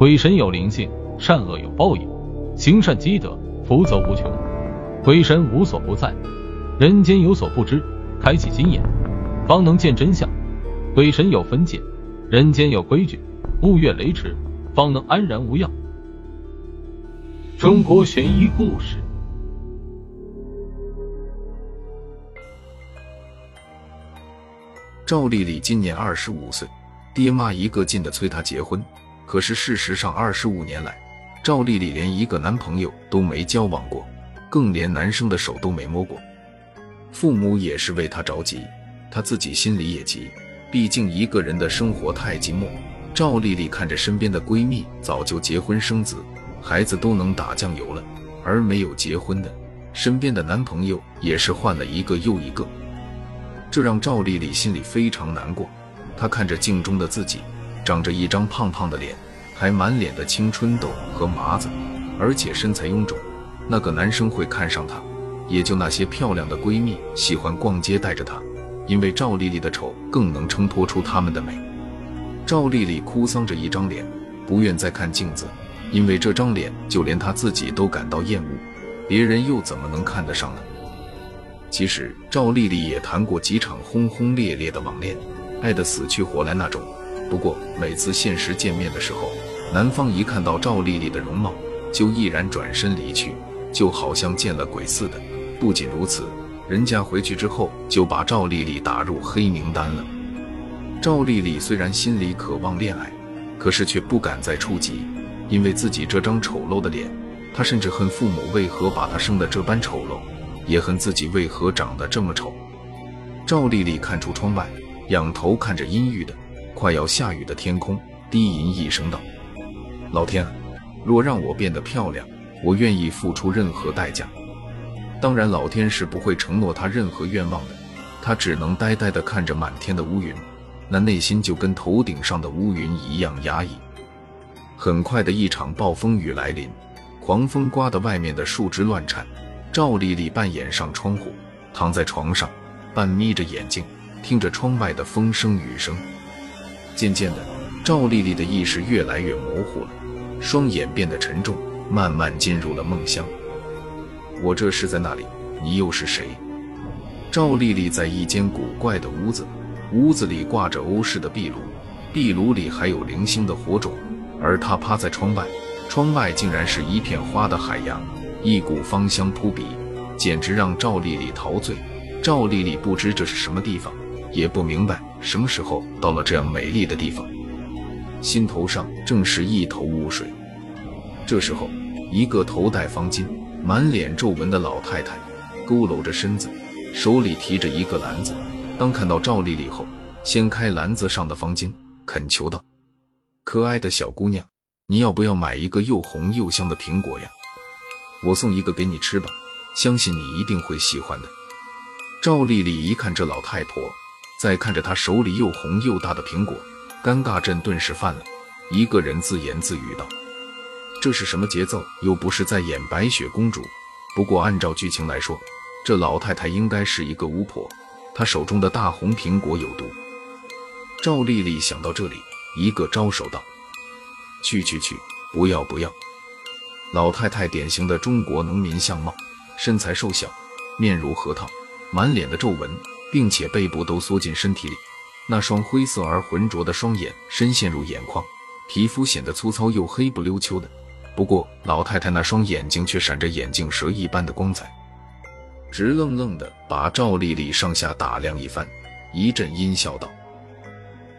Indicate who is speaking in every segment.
Speaker 1: 鬼神有灵性，善恶有报应，行善积德，福泽无穷。鬼神无所不在，人间有所不知，开启心眼，方能见真相。鬼神有分界，人间有规矩，勿越雷池，方能安然无恙。中国悬疑故事。
Speaker 2: 赵丽丽今年二十五岁，爹妈一个劲的催她结婚。可是事实上，二十五年来，赵丽丽连一个男朋友都没交往过，更连男生的手都没摸过。父母也是为她着急，她自己心里也急。毕竟一个人的生活太寂寞。赵丽丽看着身边的闺蜜早就结婚生子，孩子都能打酱油了，而没有结婚的，身边的男朋友也是换了一个又一个。这让赵丽丽心里非常难过。她看着镜中的自己，长着一张胖胖的脸，还满脸的青春痘和麻子，而且身材臃肿。那个男生会看上她，也就那些漂亮的闺蜜喜欢逛街带着她，因为赵丽丽的丑更能衬托出她们的美。赵丽丽哭丧着一张脸，不愿再看镜子，因为这张脸就连她自己都感到厌恶，别人又怎么能看得上呢？其实赵丽丽也谈过几场轰轰烈烈的网恋，爱得死去活来那种。不过每次现实见面的时候，男方一看到赵丽丽的容貌，就毅然转身离去，就好像见了鬼似的。不仅如此，人家回去之后就把赵丽丽打入黑名单了。赵丽丽虽然心里渴望恋爱，可是却不敢再触及，因为自己这张丑陋的脸，她甚至恨父母为何把她生得这般丑陋。也恨自己为何长得这么丑。赵丽丽看出窗外，仰头看着阴郁的、快要下雨的天空，低吟一声道：“老天，若让我变得漂亮，我愿意付出任何代价。”当然，老天是不会承诺他任何愿望的。他只能呆呆地看着满天的乌云，那内心就跟头顶上的乌云一样压抑。很快的一场暴风雨来临，狂风刮得外面的树枝乱颤。赵丽丽半掩上窗户，躺在床上，半眯着眼睛，听着窗外的风声雨声。渐渐的，赵丽丽的意识越来越模糊了，双眼变得沉重，慢慢进入了梦乡。我这是在那里？你又是谁？赵丽丽在一间古怪的屋子，屋子里挂着欧式的壁炉，壁炉里还有零星的火种，而她趴在窗外，窗外竟然是一片花的海洋。一股芳香扑鼻，简直让赵丽丽陶醉。赵丽丽不知这是什么地方，也不明白什么时候到了这样美丽的地方，心头上正是一头雾水。这时候，一个头戴方巾、满脸皱纹的老太太佝偻着身子，手里提着一个篮子。当看到赵丽丽后，掀开篮子上的方巾，恳求道：“可爱的小姑娘，你要不要买一个又红又香的苹果呀？”我送一个给你吃吧，相信你一定会喜欢的。赵丽丽一看这老太婆，再看着她手里又红又大的苹果，尴尬症顿时犯了。一个人自言自语道：“这是什么节奏？又不是在演白雪公主。”不过按照剧情来说，这老太太应该是一个巫婆，她手中的大红苹果有毒。赵丽丽想到这里，一个招手道：“去去去，不要不要。”老太太典型的中国农民相貌，身材瘦小，面如核桃，满脸的皱纹，并且背部都缩进身体里。那双灰色而浑浊的双眼深陷入眼眶，皮肤显得粗糙又黑不溜秋的。不过老太太那双眼睛却闪着眼镜蛇一般的光彩，直愣愣的把赵丽丽上下打量一番，一阵阴笑道：“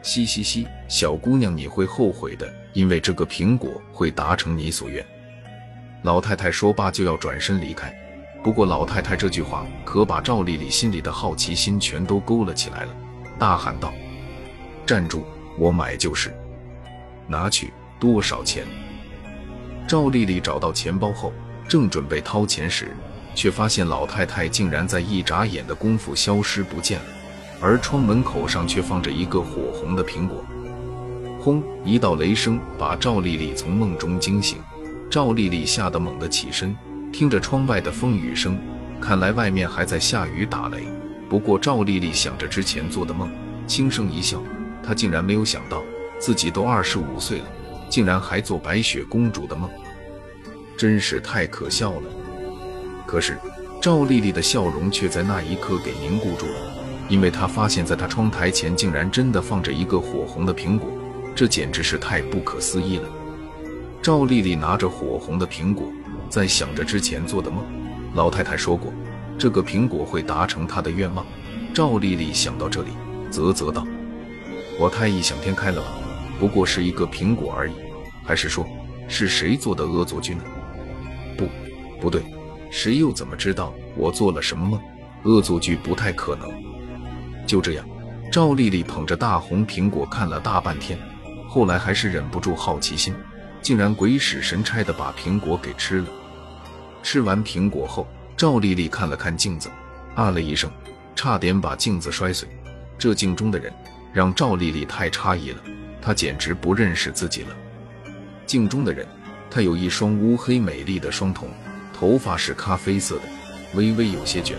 Speaker 2: 嘻嘻嘻，小姑娘你会后悔的，因为这个苹果会达成你所愿。”老太太说罢就要转身离开，不过老太太这句话可把赵丽丽心里的好奇心全都勾了起来了，大喊道：“站住！我买就是，拿去多少钱？”赵丽丽找到钱包后，正准备掏钱时，却发现老太太竟然在一眨眼的功夫消失不见了，而窗门口上却放着一个火红的苹果。轰！一道雷声把赵丽丽从梦中惊醒。赵丽丽吓得猛地起身，听着窗外的风雨声，看来外面还在下雨打雷。不过赵丽丽想着之前做的梦，轻声一笑。她竟然没有想到，自己都二十五岁了，竟然还做白雪公主的梦，真是太可笑了。可是赵丽丽的笑容却在那一刻给凝固住了，因为她发现，在她窗台前竟然真的放着一个火红的苹果，这简直是太不可思议了。赵丽丽拿着火红的苹果，在想着之前做的梦。老太太说过，这个苹果会达成她的愿望。赵丽丽想到这里，啧啧道：“我太异想天开了吧？不过是一个苹果而已，还是说是谁做的恶作剧呢？不，不对，谁又怎么知道我做了什么梦？恶作剧不太可能。”就这样，赵丽丽捧着大红苹果看了大半天，后来还是忍不住好奇心，竟然鬼使神差的把苹果给吃了。吃完苹果后，赵丽丽看了看镜子，啊了一声。差点把镜子摔碎，这镜中的人让赵丽丽太诧异了，她简直不认识自己了。镜中的人，她有一双乌黑美丽的双瞳，头发是咖啡色的，微微有些卷，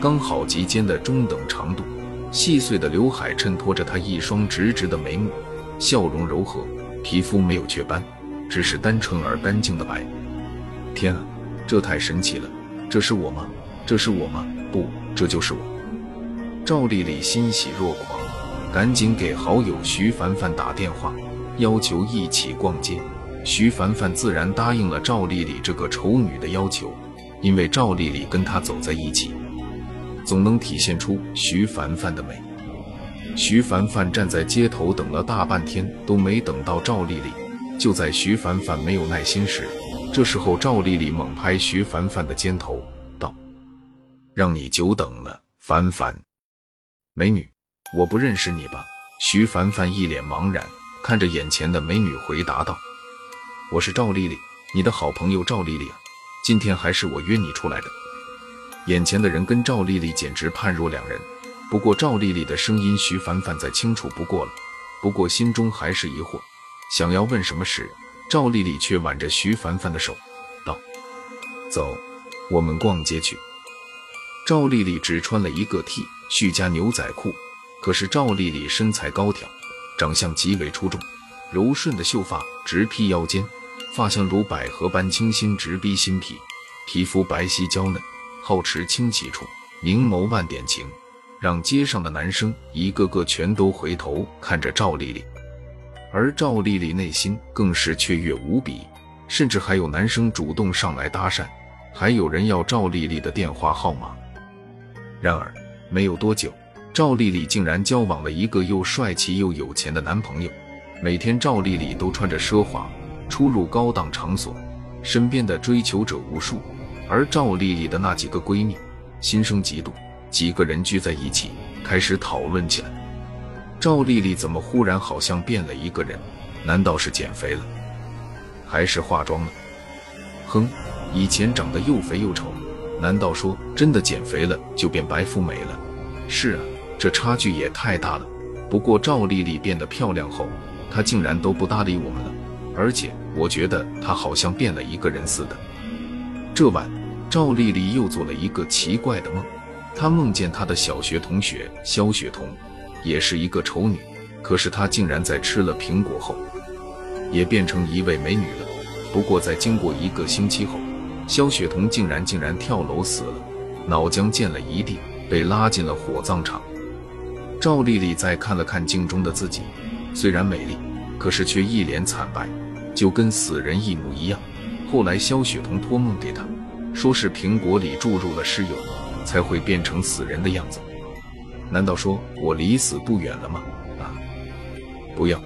Speaker 2: 刚好及肩的中等长度，细碎的刘海衬托着她一双直直的眉目，笑容柔和，皮肤没有雀斑，只是单纯而干净的白。天啊，这太神奇了！这是我吗？这是我吗？不，这就是我。赵丽丽欣喜若狂，赶紧给好友徐凡凡打电话，要求一起逛街。徐凡凡自然答应了赵丽丽这个丑女的要求，因为赵丽丽跟他走在一起，总能体现出徐凡凡的美。徐凡凡站在街头等了大半天，都没等到赵丽丽。就在徐凡凡没有耐心时，这时候赵丽丽猛拍徐凡凡的肩头，道：“让你久等了，凡凡。”美女，我不认识你吧？徐凡凡一脸茫然，看着眼前的美女回答道：“我是赵丽丽，你的好朋友赵丽丽啊，今天还是我约你出来的。”眼前的人跟赵丽丽简直判若两人。不过赵丽丽的声音，徐凡凡再清楚不过了。不过心中还是疑惑，想要问什么时，赵丽丽却挽着徐凡凡的手，道：“走，我们逛街去。”赵丽丽只穿了一个 T。续加牛仔裤，可是赵丽丽身材高挑，长相极为出众，柔顺的秀发直披腰间，发香如百合般清新直逼心脾，皮肤白皙娇嫩，皓齿清奇处，明眸万点情，让街上的男生一个个全都回头看着赵丽丽，而赵丽丽内心更是雀跃无比，甚至还有男生主动上来搭讪，还有人要赵丽丽的电话号码。然而。没有多久，赵丽丽竟然交往了一个又帅气又有钱的男朋友。每天，赵丽丽都穿着奢华，出入高档场所，身边的追求者无数。而赵丽丽的那几个闺蜜心生嫉妒，几个人聚在一起，开始讨论起来：赵丽丽怎么忽然好像变了一个人？难道是减肥了，还是化妆了？哼，以前长得又肥又丑，难道说真的减肥了就变白富美了？是啊，这差距也太大了。不过赵丽丽变得漂亮后，她竟然都不搭理我们了。而且我觉得她好像变了一个人似的。这晚，赵丽丽又做了一个奇怪的梦。她梦见她的小学同学肖雪彤，也是一个丑女，可是她竟然在吃了苹果后，也变成一位美女了。不过在经过一个星期后，肖雪彤竟然竟然跳楼死了，脑浆溅了一地。被拉进了火葬场。赵丽丽再看了看镜中的自己，虽然美丽，可是却一脸惨白，就跟死人一模一样。后来萧雪彤托梦给她，说是苹果里注入了尸油，才会变成死人的样子。难道说我离死不远了吗？啊！不要！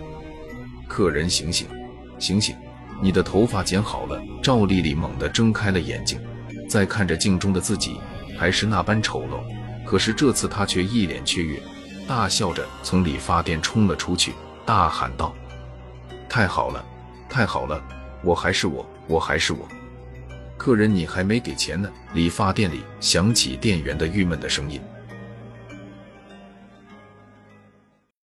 Speaker 2: 客人醒醒，醒醒！你的头发剪好了。赵丽丽猛地睁开了眼睛，再看着镜中的自己，还是那般丑陋。可是这次他却一脸雀跃，大笑着从理发店冲了出去，大喊道：“太好了，太好了，我还是我，我还是我！”客人，你还没给钱呢。理发店里响起店员的郁闷的声音。